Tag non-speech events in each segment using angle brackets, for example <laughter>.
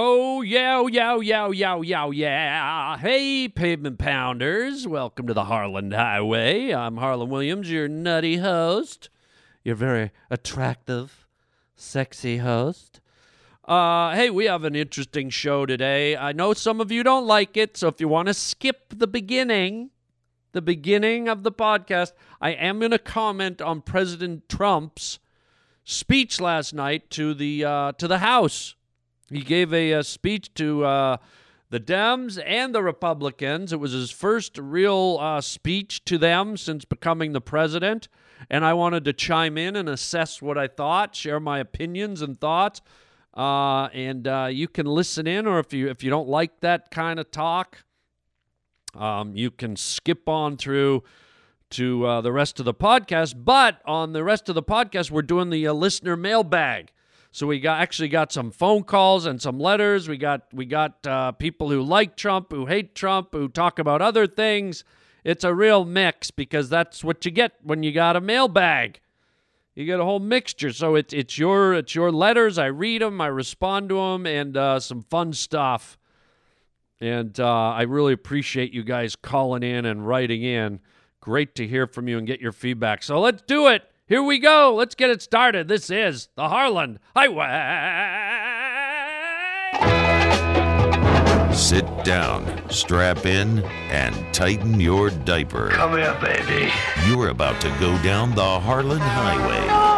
Oh, yeah, oh, yeah, oh, yeah, oh, yeah. Hey, pavement pounders. Welcome to the Harland Highway. I'm Harland Williams, your nutty host. Your very attractive, sexy host. Uh, hey, we have an interesting show today. I know some of you don't like it, so if you want to skip the beginning, the beginning of the podcast, I am going to comment on President Trump's speech last night to the uh, to the House. He gave a, a speech to uh, the Dems and the Republicans. It was his first real uh, speech to them since becoming the president. And I wanted to chime in and assess what I thought, share my opinions and thoughts. Uh, and uh, you can listen in, or if you if you don't like that kind of talk, um, you can skip on through to uh, the rest of the podcast. But on the rest of the podcast, we're doing the uh, listener mailbag. So we got actually got some phone calls and some letters. We got we got uh, people who like Trump, who hate Trump, who talk about other things. It's a real mix because that's what you get when you got a mailbag. You get a whole mixture. So it's it's your it's your letters. I read them, I respond to them, and uh, some fun stuff. And uh, I really appreciate you guys calling in and writing in. Great to hear from you and get your feedback. So let's do it. Here we go. Let's get it started. This is the Harland Highway. Sit down, strap in, and tighten your diaper. Come here, baby. You're about to go down the Harland Highway.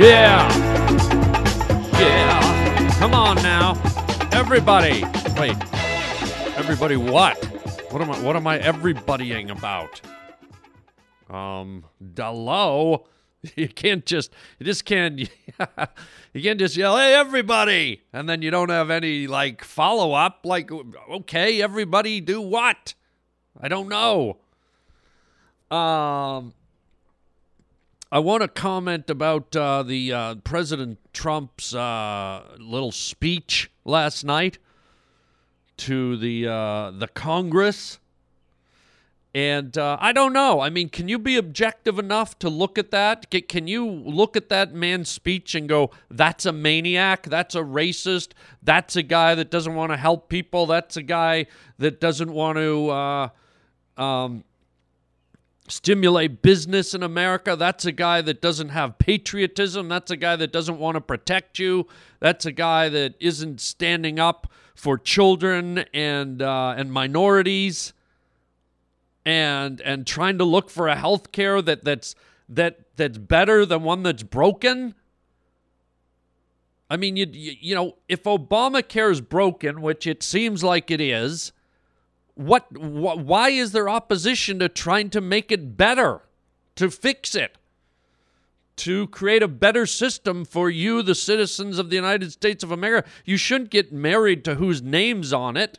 Yeah. Yeah. Come on now. Everybody. Wait. Everybody what? What am I what am I everybodying about? Um hello. <laughs> You can't just you just can't <laughs> you can't just yell, hey everybody, and then you don't have any like follow up. Like, okay, everybody do what? I don't know. Um I want to comment about uh, the uh, President Trump's uh, little speech last night to the uh, the Congress, and uh, I don't know. I mean, can you be objective enough to look at that? Can, you look at that man's speech and go, "That's a maniac. That's a racist. That's a guy that doesn't want to help people. That's a guy that doesn't want to." Uh, um, stimulate business in America. That's a guy that doesn't have patriotism. That's a guy that doesn't want to protect you. That's a guy that isn't standing up for children and uh, and minorities, and and trying to look for a health care that that's that that's better than one that's broken. I mean, you you know, if Obamacare is broken, which it seems like it is what wh- why is there opposition to trying to make it better to fix it to create a better system for you the citizens of the United States of America? You shouldn't get married to whose names on it.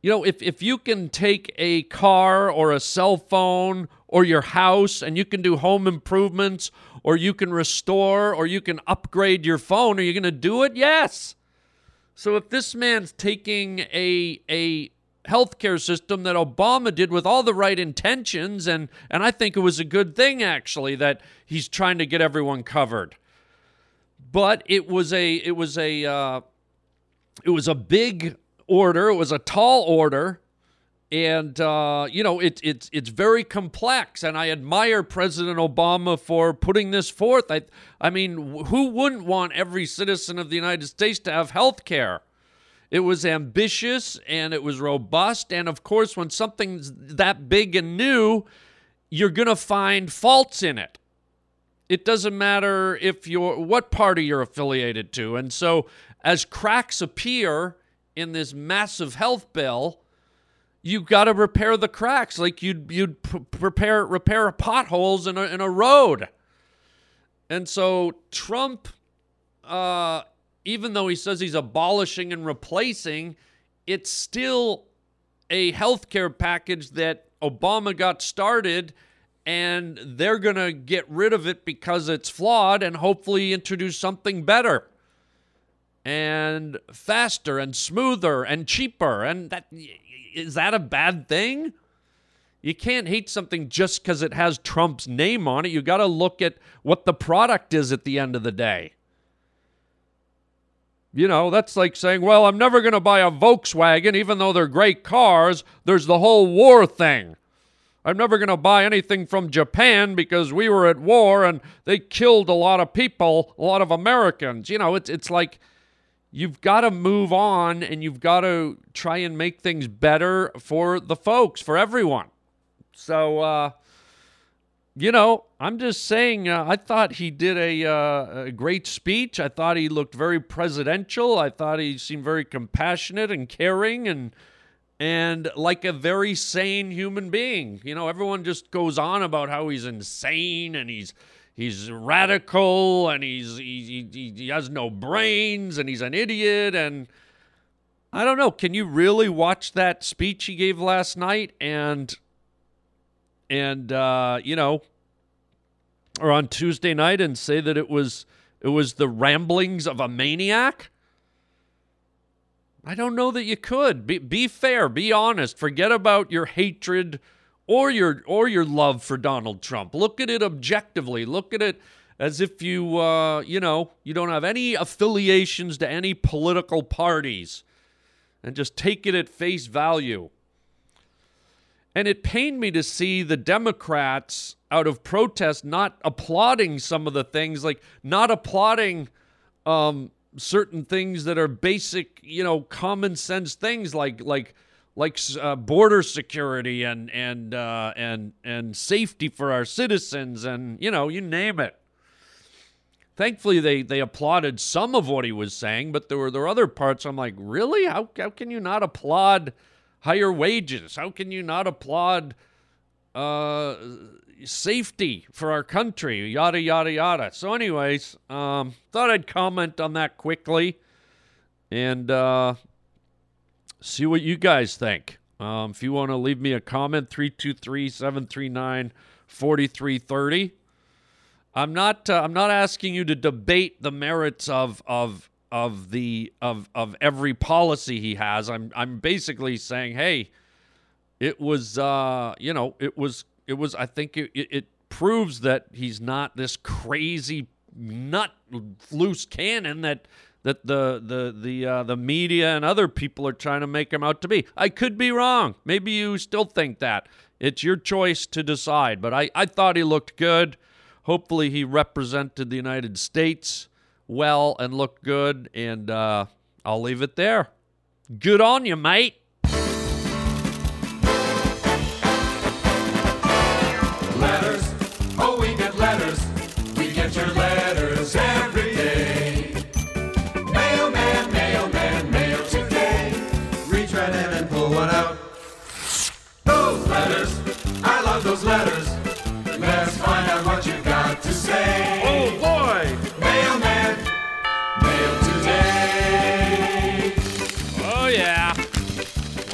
You know if if you can take a car or a cell phone or your house and you can do home improvements or you can restore or you can upgrade your phone are you going to do it? Yes so if this man's taking a a healthcare system that Obama did with all the right intentions and and I think it was a good thing actually that he's trying to get everyone covered. But it was a it was a uh, it was a big order. It was a tall order, and uh, you know it's it's it's very complex. And I admire President Obama for putting this forth. I I mean, who wouldn't want every citizen of the United States to have health care? It was ambitious and it was robust. And of course, when something's that big and new, you're going to find faults in it. It doesn't matter if you're what party you're affiliated to. And so, as cracks appear in this massive health bill, you got to repair the cracks like you'd you'd p- prepare repair potholes in a in a road. And so Trump, uh, even though he says he's abolishing and replacing, it's still a health care package that Obama got started, and they're to get rid of it because it's flawed and hopefully introduce something better and faster and smoother and cheaper. And that is that a bad thing? You can't hate something just because it has Trump's name on it. You got to look at what the product is at the end of the day. You know, that's like saying, well, I'm never going to buy a Volkswagen, even though they're great cars. There's the whole war thing. I'm never going to buy anything from Japan because we were at war and they killed a lot of people, a lot of Americans. You know, it's, it's like you've got to move on and you've got to try and make things better for the folks, for everyone. So, uh, you know, I'm just saying, uh, I thought he did a, uh, a great speech. I thought he looked very presidential. I thought he seemed very compassionate and caring and and like a very sane human being. You know, everyone just goes on about how he's insane and he's he's radical and he's he, he, he has no brains and he's an idiot and I don't know. Can you really watch that speech he gave last night and and uh, you know, or on Tuesday night and say that it was it was the ramblings of a maniac? I don't know that you could. Be, be fair, be honest. Forget about your hatred or your or your love for Donald Trump. Look at it objectively. Look at it as if you uh, you know, you don't have any affiliations to any political parties and just take it at face value. And it pained me to see the Democrats out of protest not applauding some of the things, like not applauding um, certain things that are basic, you know, common sense things like like like uh, border security and and uh, and and safety for our citizens and you know you name it. Thankfully, they they applauded some of what he was saying, but there were there were other parts. I'm like, really? How how can you not applaud higher wages? How can you not applaud uh, safety for our country? Yada yada yada. So, anyways, um, thought I'd comment on that quickly and uh, see what you guys think. Um, if you want to leave me a comment, 323 739 4330. I'm not. Uh, I'm not asking you to debate the merits of of of the of of every policy he has. I'm I'm basically saying, hey, it was uh, you know, it was it was. I think it, it, it proves that he's not this crazy nut loose cannon that that the the the uh, the media and other people are trying to make him out to be. I could be wrong. Maybe you still think that. It's your choice to decide. But I, I thought he looked good. Hopefully, he represented the United States well and looked good. And uh, I'll leave it there. Good on you, mate.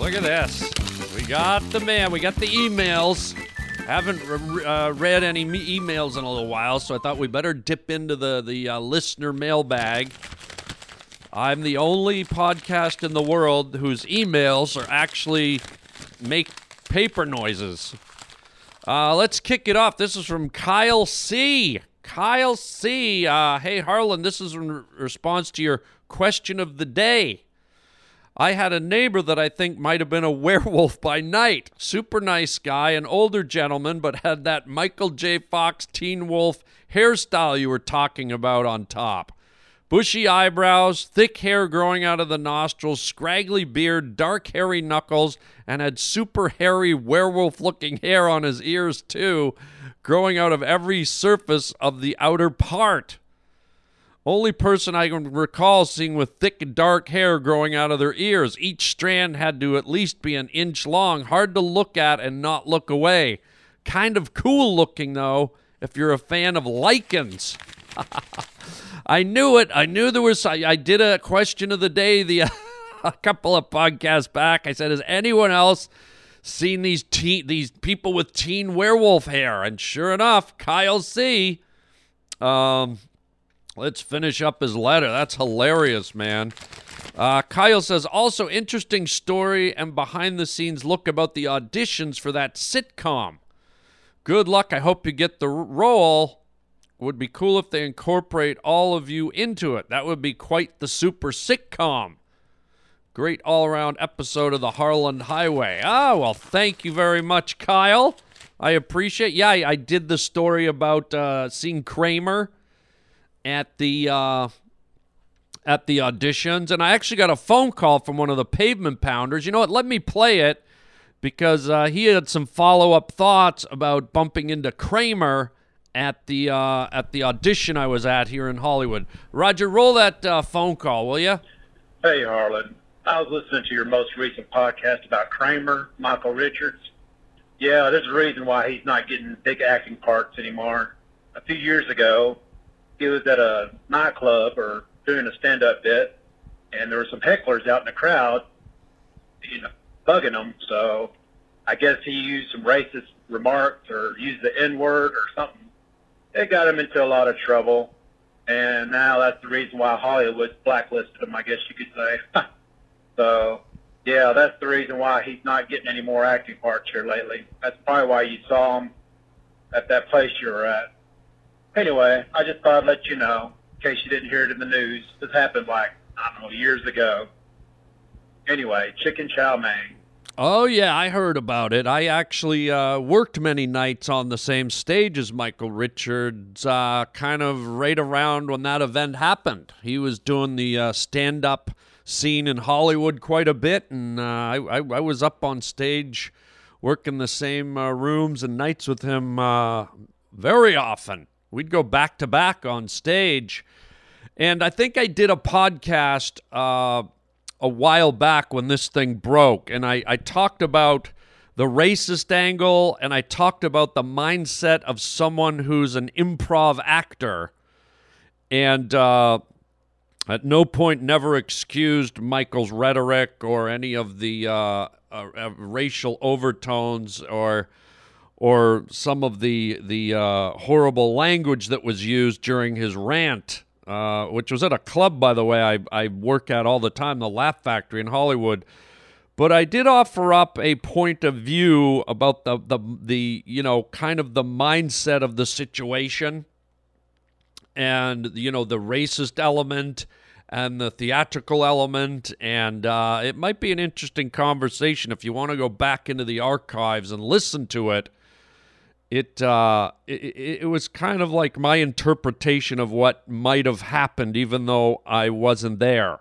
Look at this. We got the man. We got the emails. Haven't uh, read any emails in a little while, so I thought we better dip into the the uh, listener mailbag. I'm the only podcast in the world whose emails are actually make paper noises. Uh, let's kick it off. This is from Kyle C. Kyle C. Uh, hey Harland, this is in response to your question of the day. I had a neighbor that I think might have been a <laughs> werewolf by night. Super nice guy, an older gentleman, but had that Michael J. Fox Teen Wolf hairstyle you were talking about on top. Bushy eyebrows, thick hair growing out of the nostrils, scraggly beard, dark hairy knuckles, and had super hairy werewolf looking hair on his ears, too, growing out of every surface of the outer part. Only person I can recall seeing with thick dark hair growing out of their ears. Each strand had to at least be an inch long, hard to look at and not look away. Kind of cool looking, though, if you're a fan of lycans. <laughs> I knew it. I knew there was. I, I did a question of the day the <laughs> a couple of podcasts back. I said, "Has anyone else seen these teen these people with teen werewolf hair?" And sure enough, Kyle C. Um, let's finish up his letter. That's hilarious, man. Uh, Kyle says, also interesting story and behind the scenes look about the auditions for that sitcom. Good luck. I hope you get the role. Would be cool if they incorporate all of you into it. That would be quite the super sitcom. Great all around episode of the Harland Highway. Ah, well, thank you very much, Kyle. I appreciate. Yeah, I, I did the story about uh, seeing Kramer at the uh, at the auditions, and I actually got a phone call from one of the pavement pounders. You know what? Let me play it because uh, he had some follow up thoughts about bumping into Kramer at the uh, at the audition I was at here in Hollywood. Roger, roll that uh, phone call, will you? Hey, Harland. I was listening to your most recent podcast about Kramer, Michael Richards. Yeah, there's a reason why he's not getting big acting parts anymore. A few years ago, he was at a nightclub or doing a stand-up bit, and there were some hecklers out in the crowd, you know, bugging him. So I guess he used some racist remarks or used the N-word or something. It got him into a lot of trouble, and now that's the reason why Hollywood blacklisted him. I guess you could say. <laughs> so yeah, that's the reason why he's not getting any more acting parts here lately. That's probably why you saw him at that place you were at. Anyway, I just thought I'd let you know, in case you didn't hear it in the news. This happened like, I don't know, years ago. Anyway, chicken chow mein. Oh, yeah, I heard about it. I actually uh, worked many nights on the same stage as Michael Richards, uh, kind of right around when that event happened. He was doing the uh, stand up scene in Hollywood quite a bit, and uh, I, I, I, was up on stage working the same uh, rooms and nights with him uh, very often. We'd go back to back on stage. And I think I did a podcast uh, a while back when this thing broke, and I, I talked about the racist angle and I talked about the mindset of someone who's an improv actor. And uh, at no point never excused Michael's rhetoric or any of the uh, uh, racial overtones or or some of the the uh, horrible language that was used during his rant, uh, which was at a club, by the way, I, I work at all the time, the Laugh Factory in Hollywood. But I did offer up a point of view about the, the the you know kind of the mindset of the situation, and you know the racist element and the theatrical element. And uh, it might be an interesting conversation if you want to go back into the archives and listen to it. It, uh, it it was kind of like my interpretation of what might have happened, even though I wasn't there.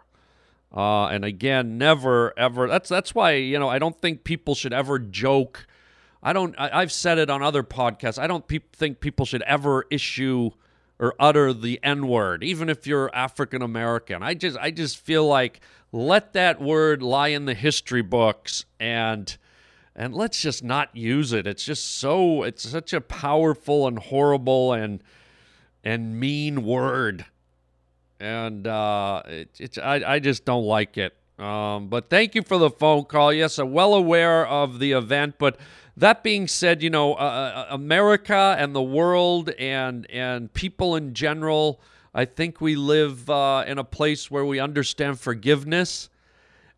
Uh, and again, never ever. That's that's why you know I don't think people should ever joke. I don't. I, have said it on other podcasts. I don't pe- think people should ever issue or utter the N word, even if you're African American. I just I just feel like let that word lie in the history books and and let's just not use it. It's just so it's such a powerful and horrible and and mean word. And uh it, it's I, I just don't like it. Um, but thank you for the phone call. Yes, I'm well aware of the event, but that being said, you know, uh, uh, America and the world and and people in general, I think we live uh, in a place where we understand forgiveness.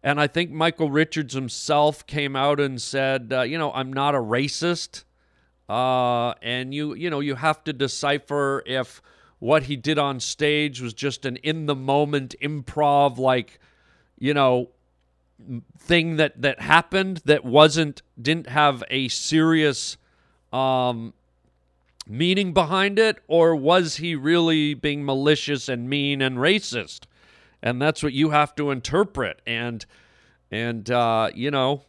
And I think Michael Richards himself came out and said, uh, you know, I'm not a racist. Uh, and you, you know, you have to decipher if what he did on stage was just an in the moment improv, like, you know, thing that that happened that wasn't didn't have a serious um, meaning behind it, or was he really being malicious and mean and racist? And that's what you have to interpret. And and uh, you know,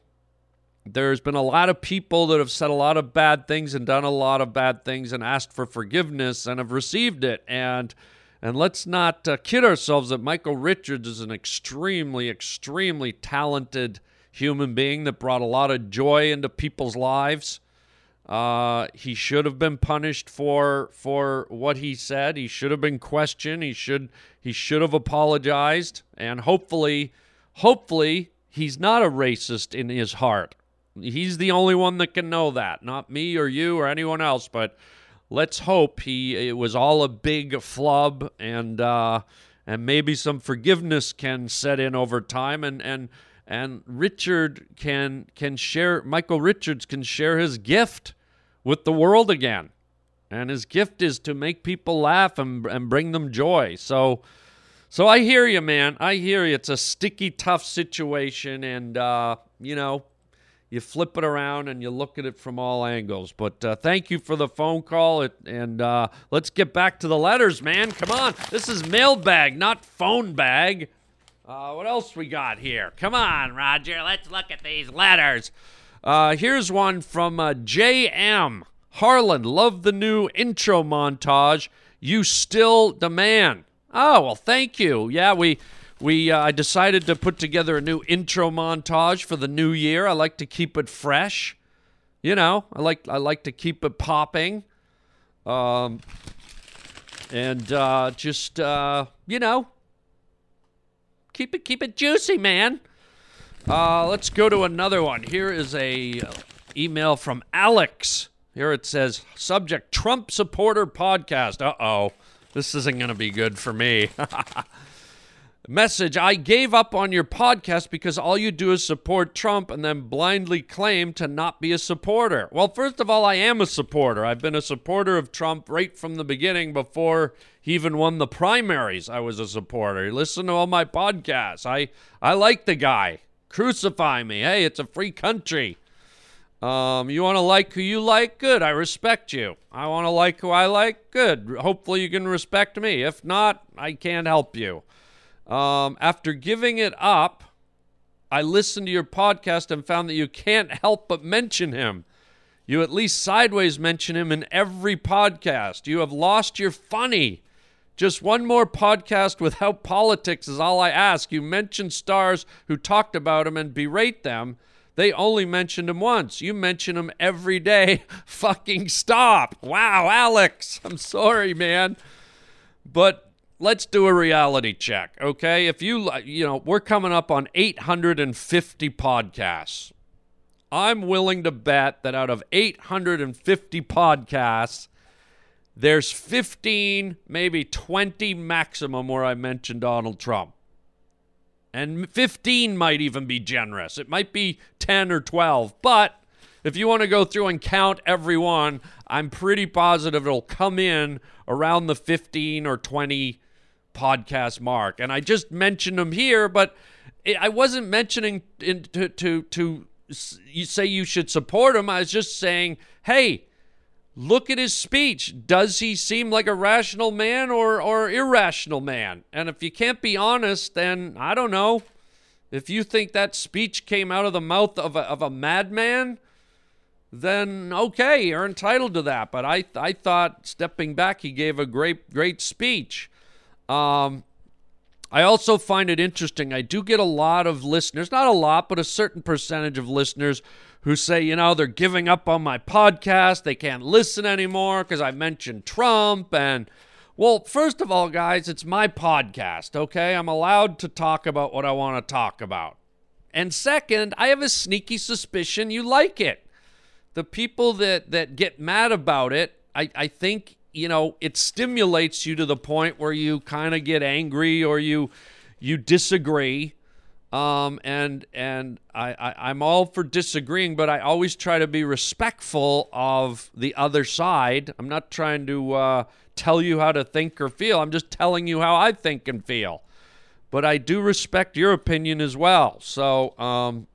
there's been a lot of people that have said a lot of bad things and done a lot of bad things and asked for forgiveness and have received it. And and let's not uh, kid ourselves that Michael Richards is an extremely, extremely talented human being that brought a lot of joy into people's lives. Uh, he should have been punished for for what he said. He should have been questioned. He should he should have apologized. And hopefully, hopefully, he's not a racist in his heart. He's the only one that can know that, not me or you or anyone else. But let's hope he it was all a big flub and uh, and maybe some forgiveness can set in over time and and and Richard can can share Michael Richards can share his gift with the world again. And his gift is to make people laugh and, and bring them joy. So so I hear you, man. I hear you. It's a sticky, tough situation, and uh, you know, you flip it around and you look at it from all angles. But uh, thank you for the phone call, it, and uh, let's get back to the letters, man. Come on, this is mailbag, not phone bag. Uh, what else we got here? Come on, Roger. Let's look at these letters. Uh, here's one from uh, J.M. Harland. Love the new intro montage. You still the man. Oh well, thank you. Yeah, we we uh, I decided to put together a new intro montage for the new year. I like to keep it fresh. You know, I like I like to keep it popping. Um, and uh, just uh, you know, keep it keep it juicy, man. Uh, let's go to another one. Here is a email from Alex. Here it says subject Trump supporter podcast. Uh oh, this isn't going to be good for me. <laughs> Message I gave up on your podcast because all you do is support Trump and then blindly claim to not be a supporter. Well, first of all, I am a supporter. I've been a supporter of Trump right from the beginning before he even won the primaries. I was a supporter. Listen to all my podcasts. I I like the guy. Crucify me. Hey, it's a free country. Um, you want to like who you like? Good. I respect you. I want to like who I like? Good. Hopefully you can respect me. If not, I can't help you. Um, after giving it up, I listened to your podcast and found that you can't help but mention him. You at least sideways mention him in every podcast. You have lost your funny. Just one more podcast without politics is all I ask. You mention stars who talked about him and berate them. They only mentioned him once. You mention him every day. <laughs> Fucking stop. Wow, Alex. I'm sorry, man. But let's do a reality check, okay? If you, you know, we're coming up on 850 podcasts. I'm willing to bet that out of 850 podcasts, there's 15, maybe 20 maximum where I mention Donald Trump. And 15 might even be generous. It might be 10 or 12. But if you want to go through and count everyone, I'm pretty positive it'll come in around the 15 or 20 podcast mark. And I just mentioned them here, but I wasn't mentioning in, to, to, to you say you should support them. I was just saying, hey, look at his speech. Does he seem like a rational man or, or irrational man? And if you can't be honest, then I don't know. If you think that speech came out of the mouth of a, of a madman, then okay, you're entitled to that. But I, I thought stepping back, he gave a great, great speech. Um, I also find it interesting. I do get a lot of listeners, not a lot, but a certain percentage of listeners who say, you know, they're giving up on my podcast. They can't listen anymore because I mentioned Trump. And, well, first of all, guys, it's my podcast, okay? I'm allowed to talk about what I want to talk about. And second, I have a sneaky suspicion you like it. The people that, that get mad about it, I, I think, you know, it stimulates you to the point where you kind of get angry or you you disagree um, and and I, I am all for disagreeing, but I always try to be respectful of the other side. I'm not trying to uh, tell you how to think or feel. I'm just telling you how I think and feel. But I do respect your opinion as well. So, um,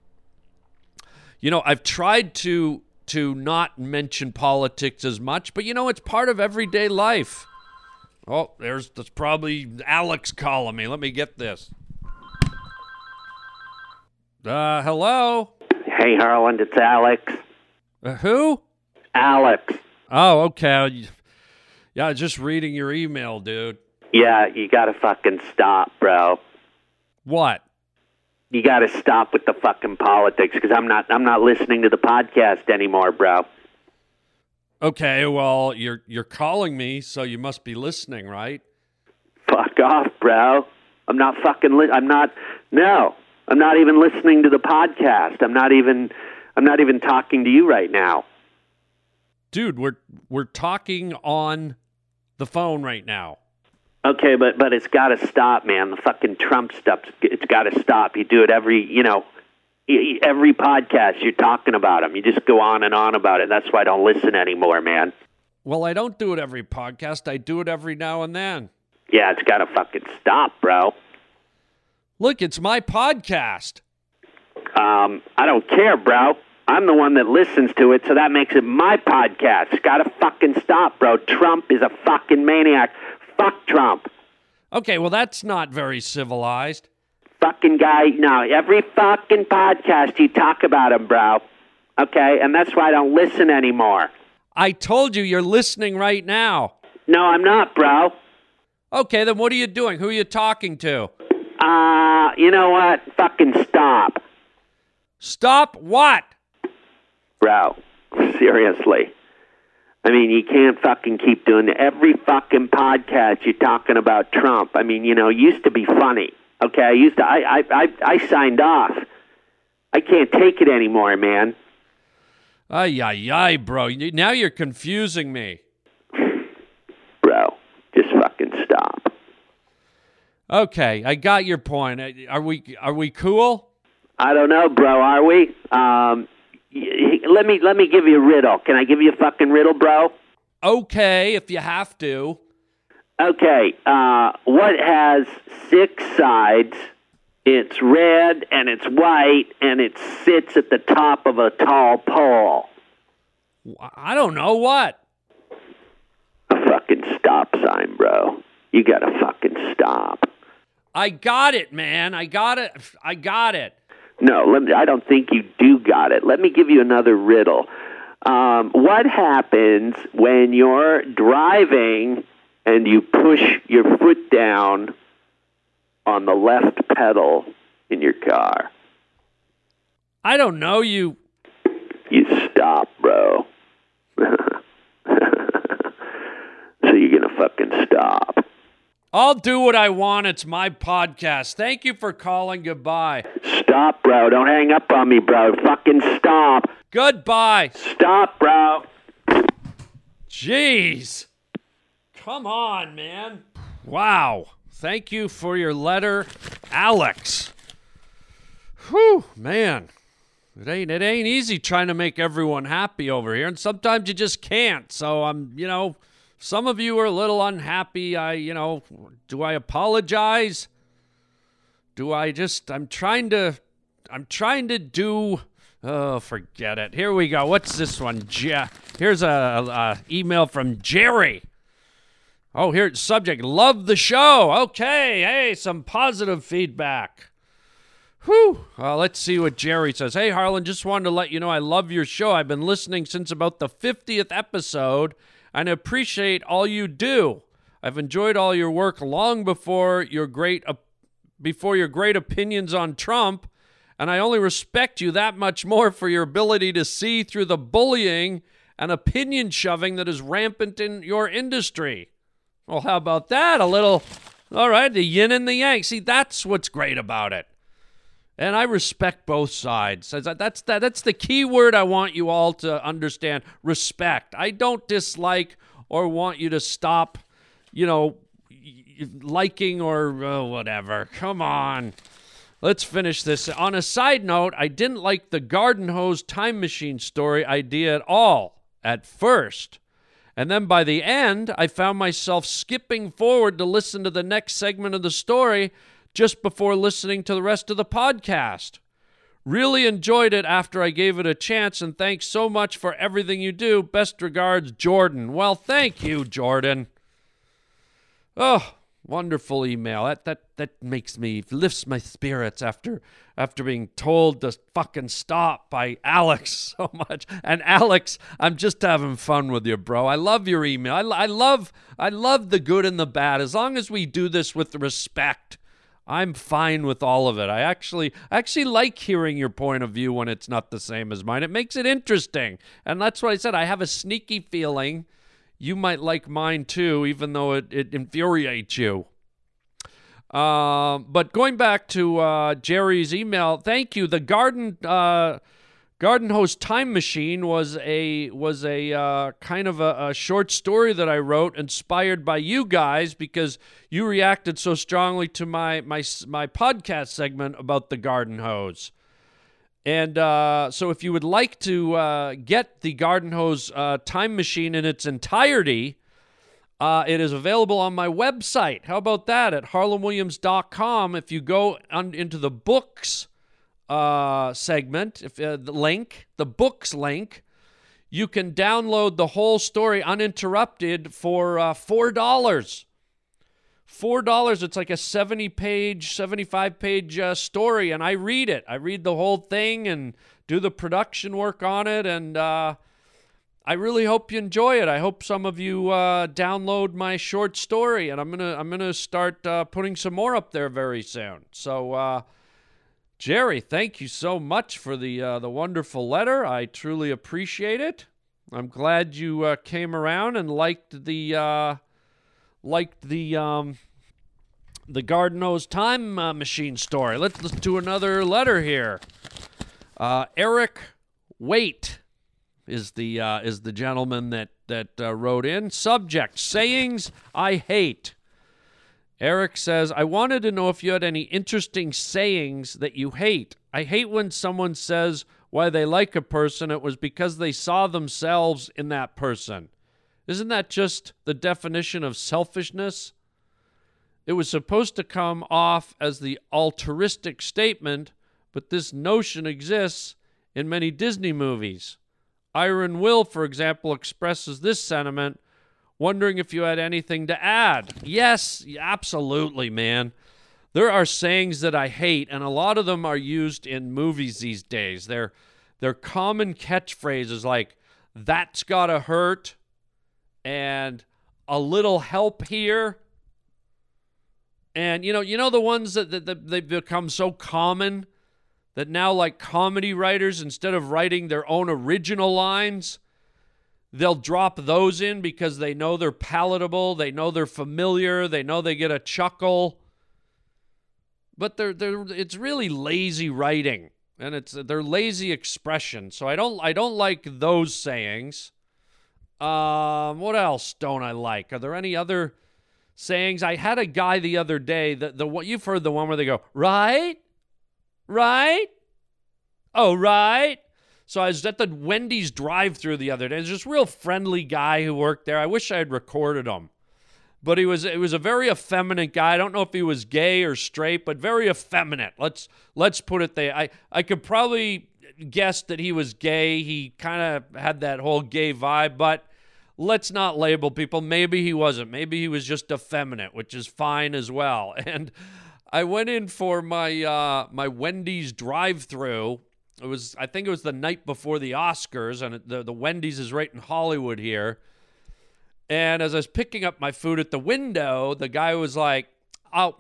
you know, I've tried to to not mention politics as much, but you know, it's part of everyday life. Oh, there's that's probably Alex calling me. Let me get this. Uh, hello. Hey, Harland, it's Alex. Uh, who? Alex. Oh, okay. Yeah, just reading your email, dude. Yeah, you gotta fucking stop, bro. What? You gotta stop with the fucking politics because I'm not I'm not listening to the podcast anymore, bro. Okay, well, you're you're calling me, so you must be listening, right? Fuck off, bro. I'm not fucking. Li- I'm not. No, I'm not even listening to the podcast. I'm not even. I'm not even talking to you right now. Dude, we're we're talking on the phone right now. Okay, but but it's got to stop, man. The fucking Trump stuff. It's got to stop. You do it every. You know. Every podcast you're talking about him, you just go on and on about it. That's why I don't listen anymore, man. Well, I don't do it every podcast. I do it every now and then. Yeah, it's got to fucking stop, bro. Look, it's my podcast. Um, I don't care, bro. I'm the one that listens to it, so that makes it my podcast. It's got to fucking stop, bro. Trump is a fucking maniac. Fuck Trump. Okay, well, that's not very civilized. Fucking guy. No, every fucking podcast you talk about him, bro. Okay, and that's why I don't listen anymore. I told you you're listening right now. No, I'm not, bro. Okay, then what are you doing? Who are you talking to? Uh, you know what? Fucking stop, Stop what? bro. Seriously. I mean, you can't fucking keep doing it. every fucking podcast you're talking about Trump. I mean, you know, it used to be funny. Okay, I used to. I I I, I signed off. I can't take it anymore, man. Ay, ay, ay, bro. Now you're confusing me. Bro, just fucking stop. Okay, I got your point. Uh, Are we are we cool? I don't know, bro. Are we? Um, let me let me give you a riddle. Can I give you a fucking riddle, bro? Okay, if you have to. Okay. Uh, what has six sides? It's red and it's white and it sits at the top of a tall pole. I don't know what. A fucking stop sign, bro. You gotta fucking stop. I got it, man. I got it. I got it. No, let me, I don't think you do got it. Let me give you another riddle. Um, what happens when you're driving and you push your foot down on the left pedal in your car? I don't know you. You stop, bro. <laughs> so you're gonna fucking stop. I'll do what I want. It's my podcast. Thank you for calling. Goodbye. Stop, bro. Don't hang up on me, bro. Fucking stop. Goodbye. Stop, bro. Jeez. Come on, man. Wow. Thank you for your letter, Alex. Whew, man. It ain't it ain't easy trying to make everyone happy over here, and sometimes you just can't. So I'm, you know, some of you are a little unhappy. I, you know, do I apologize? Do I just I'm trying to I'm trying to do Oh, forget it. Here we go. What's this one? Je- Here's a, a email from Jerry. Oh, here's subject. Love the show. Okay. Hey, some positive feedback. Whew. Well, let's see what Jerry says. Hey, Harland, just wanted to let you know I love your show. I've been listening since about the 50th episode and I appreciate all you do. I've enjoyed all your work long before your great op- before your great opinions on Trump, and I only respect you that much more for your ability to see through the bullying and opinion shoving that is rampant in your industry. Well, how about that? A little, all right, the yin and the yang. See, that's what's great about it. And I respect both sides. That's that, that's the key word I want you all to understand. Respect. I don't dislike or want you to stop, you know, liking or uh, whatever. Come on. Let's finish this. On a side note, I didn't like the garden hose time machine story idea at all at first. And then by the end, I found myself skipping forward to listen to the next segment of the story just before listening to the rest of the podcast. Really enjoyed it after I gave it a chance, and thanks so much for everything you do. Best regards, Jordan. Well, thank you, Jordan. Oh, wonderful email. That that that makes me lifts my spirits after after being told to fucking stop by Alex <laughs> so much. And Alex, I'm just having fun with you, bro. I love your email. I, I love I love the good and the bad. As long as we do this with respect, I'm fine with all of it. I actually I actually like hearing your point of view when it's not the same as mine. It makes it interesting. And that's what I said. I have a sneaky feeling you might like mine too, even though it, it infuriates you. Um, but going back to uh, Jerry's email, thank you. The garden uh, garden hose time machine was a was a uh, kind of a, a, short story that I wrote, inspired by you guys because you reacted so strongly to my my my podcast segment about the garden hose. And uh, so, if you would like to uh, get the garden hose uh, time machine in its entirety, uh, it is available on my website. How about that at harlandwilliams.com? If you go on, into the books uh, segment, if uh, the link, the books link, you can download the whole story uninterrupted for uh, four dollars. Four dollars. It's like a seventy-page, seventy-five page uh, story, and I read it. I read the whole thing and do the production work on it, and uh, I really hope you enjoy it. I hope some of you uh, download my short story, and I'm gonna I'm gonna start uh, putting some more up there very soon. So, uh, Jerry, thank you so much for the uh, the wonderful letter. I truly appreciate it. I'm glad you uh, came around and liked the uh, liked the um, the Garden Hose Time Machine story. Let's let's do another letter here. Eric Wait is the uh, is the gentleman that that uh, wrote in. Subject: sayings I hate. Eric says, "I wanted to know if you had any interesting sayings that you hate. I hate when someone says why they like a person it was because they saw themselves in that person. Isn't that just the definition of selfishness?" It was supposed to come off as the altruistic statement, but this notion exists in many Disney movies. Iron Will, for example, expresses this sentiment, wondering if you had anything to add. Yes, absolutely, man. There are sayings that I hate, and a lot of them are used in movies these days. They're, they're common catchphrases like, that's gotta hurt, and a little help here. And you know, you know the ones that, that, that they've become so common that now, like comedy writers, instead of writing their own original lines, they'll drop those in because they know they're palatable, they know they're familiar, they know they get a chuckle. But they're, they're it's really lazy writing and it's they're lazy expression. So I don't I don't like those sayings. Um, what else don't I like? Are there any other sayings? I had a guy the other day that the what you've heard the one where they go right, right? Oh, right. So I was at the Wendy's drive-through the other day. There's this real friendly guy who worked there. I wish I had recorded him. But he was it was a very effeminate guy. I don't know if he was gay or straight, but very effeminate. Let's let's put it there. I I could probably guess that he was gay. He kind of had that whole gay vibe, but let's not label people. Maybe he wasn't. Maybe he was just effeminate, which is fine as well. <laughs> And I went in for my uh, my Wendy's drive-through. It was I think it was the night before the Oscars, and the the Wendy's is right in Hollywood here. And as I was picking up my food at the window, the guy was like, "Oh,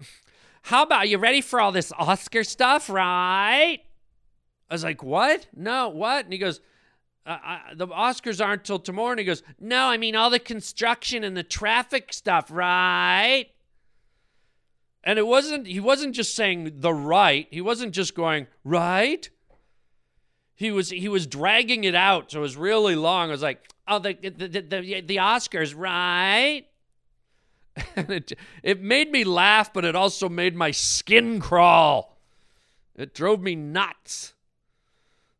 how about you ready for all this Oscar stuff, right?" I was like, "What? No, what?" And he goes, uh, I, "The Oscars aren't till tomorrow." And he goes, "No, I mean all the construction and the traffic stuff, right?" And it wasn't, he wasn't just saying the right. He wasn't just going, right? He was, he was dragging it out. So it was really long. I was like, oh, the, the, the, the, Oscars, right? <laughs> And it, it made me laugh, but it also made my skin crawl. It drove me nuts.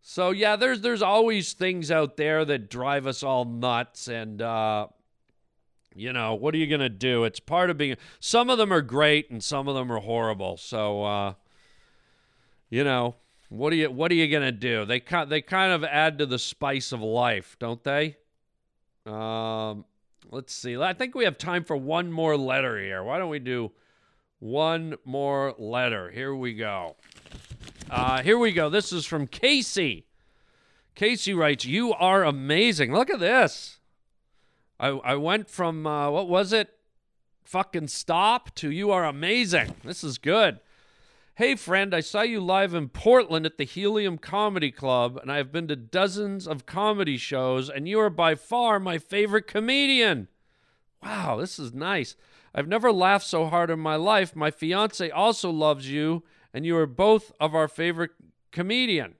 So yeah, there's there's always things out there that drive us all nuts, and uh, you know, what are you to do? It's part of being. Some of them are great and some of them are horrible. So, uh, you know, what are you what are you to do? They kind they kind of add to the spice of life, don't they? Um, let's see. I think we have time for one more letter here. Why don't we do one more letter? Here we go. Uh, here we go. This is from Casey. Casey writes, "You are amazing. Look at this." I, I went from, uh, what was it? Fucking stop to you are amazing. This is good. Hey, friend, I saw you live in Portland at the Helium Comedy Club, and I have been to dozens of comedy shows, and you are by far my favorite comedian. Wow, this is nice. I've never laughed so hard in my life. My fiance also loves you, and you are both of our favorite comedian.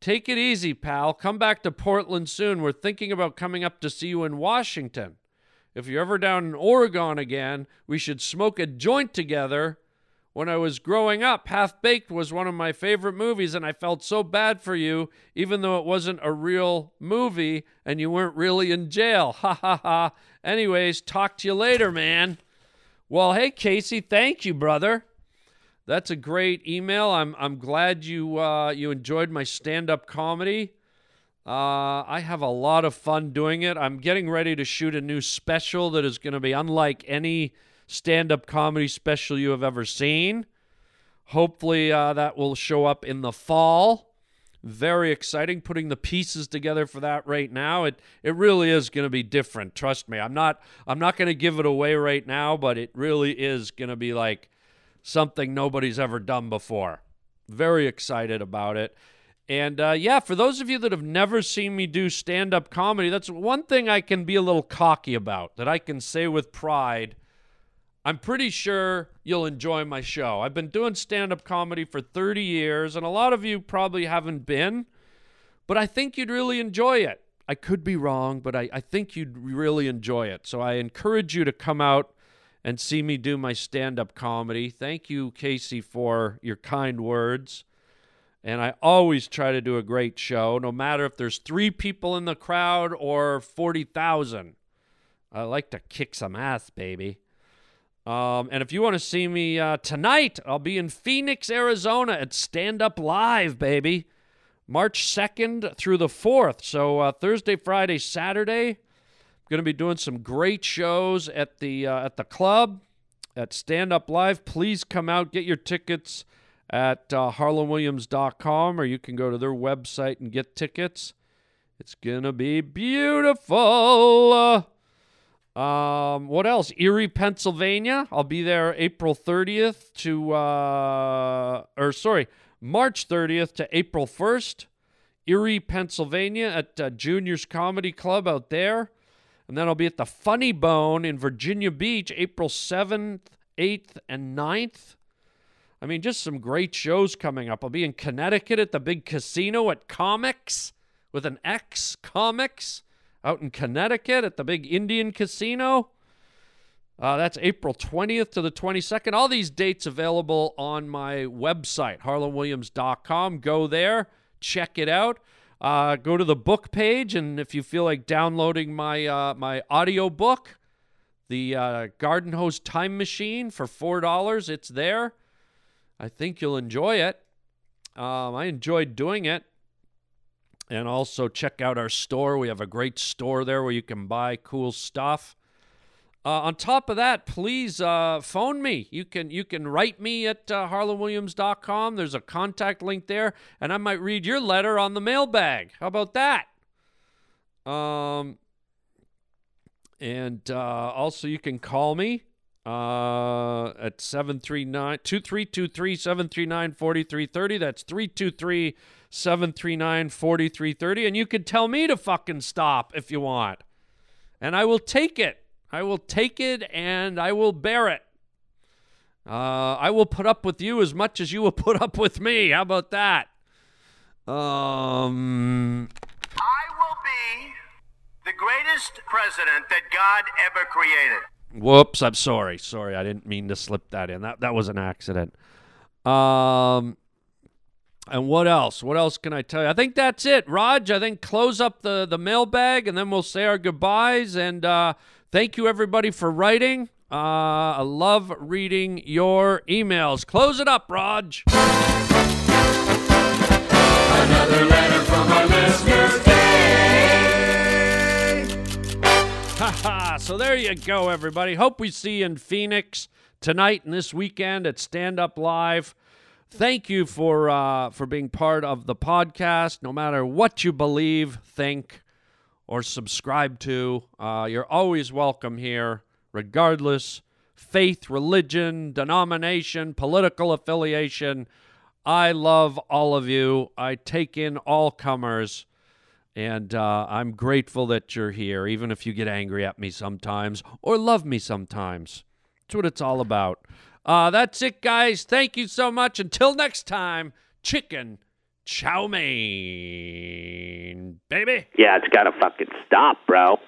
Take it easy, pal. Come back to Portland soon. We're thinking about coming up to see you in Washington. If you're ever down in Oregon again, we should smoke a joint together. When I was growing up, Half Baked was one of my favorite movies, and I felt so bad for you, even though it wasn't a real movie and you weren't really in jail. <laughs> Ha ha ha. Anyways, talk to you later, man. Well, hey, Casey, thank you, brother. That's a great email. I'm I'm glad you uh, you enjoyed my stand-up comedy. Uh, I have a lot of fun doing it. I'm getting ready to shoot a new special that is going to be unlike any stand-up comedy special you have ever seen. Hopefully, uh, that will show up in the fall. Very exciting. Putting the pieces together for that right now. It it really is going to be different. Trust me. I'm not I'm not going to give it away right now, but it really is going to be like something nobody's ever done before. Very excited about it. And uh, yeah, for those of you that have never seen me do stand up comedy, that's one thing I can be a little cocky about, that I can say with pride. I'm pretty sure you'll enjoy my show. I've been doing stand up comedy for 30 years, and a lot of you probably haven't been, but I think you'd really enjoy it. I could be wrong, but I, I think you'd really enjoy it. So I encourage you to come out and see me do my stand up comedy. Thank you, Casey, for your kind words. And I always try to do a great show, no matter if there's three people in the crowd or 40,000. I like to kick some ass, baby. Um, and if you want to see me uh, tonight, I'll be in Phoenix, Arizona at Stand Up Live, baby. March 2nd through the 4th. So uh, Thursday, Friday, Saturday. I'm going to be doing some great shows at the uh, at the club at Stand Up Live. Please come out, get your tickets at uh, harlandwilliams.com or you can go to their website and get tickets. It's going to be beautiful. Um, what else? Erie, Pennsylvania. I'll be there April 30th to, uh, or sorry, March 30th to April 1st. Erie, Pennsylvania at uh, Junior's Comedy Club out there. And then I'll be at the Funny Bone in Virginia Beach April 7th, 8th, and 9th. I mean, just some great shows coming up. I'll be in Connecticut at the big casino at Comics with an X Comics out in Connecticut at the big Indian casino. Uh, that's April 20th to the 22nd. All these dates available on my website, harlandwilliams.com. Go there, check it out. Uh, go to the book page, and if you feel like downloading my uh, my audio book, the uh, Garden Hose Time Machine for four dollars, it's there. I think you'll enjoy it. Um, I enjoyed doing it. And also check out our store. We have a great store there where you can buy cool stuff. Uh, on top of that, please uh, phone me. You can you can write me at uh, harlandwilliams.com. There's a contact link there, and I might read your letter on the mailbag. How about that? Um, and uh, also you can call me uh, at 739 2323 739 4330. That's 323 739 4330. And you can tell me to fucking stop if you want. And I will take it. I will take it and I will bear it. Uh, I will put up with you as much as you will <laughs> put up with me. How about that? Um, I will be the greatest president that God ever created. whoops, I'm sorry. Sorry, I didn't mean to slip that in. That that was an accident. Um, and what else? What else can I tell you? I think that's it, Raj. I think close up the the mailbag and then we'll say our goodbyes. And uh, thank you everybody for writing. Uh, I love reading your emails. Close it up, Raj. Another letter from our listener, Haha, so there you go, everybody. Hope we see you in Phoenix tonight and this weekend at Stand Up Live. Thank you for uh, for being part of the podcast. No matter what you believe, think, or subscribe to, uh, you're always welcome here, regardless. faith, religion, denomination, political affiliation. I love all of you. I take in all comers. And uh, I'm grateful that you're here, even if you get angry at me sometimes or love me sometimes. That's what it's all about. Uh, that's it, guys. Thank you so much. Until next time, chicken chow mein, baby. Yeah, it's got to fucking stop, bro.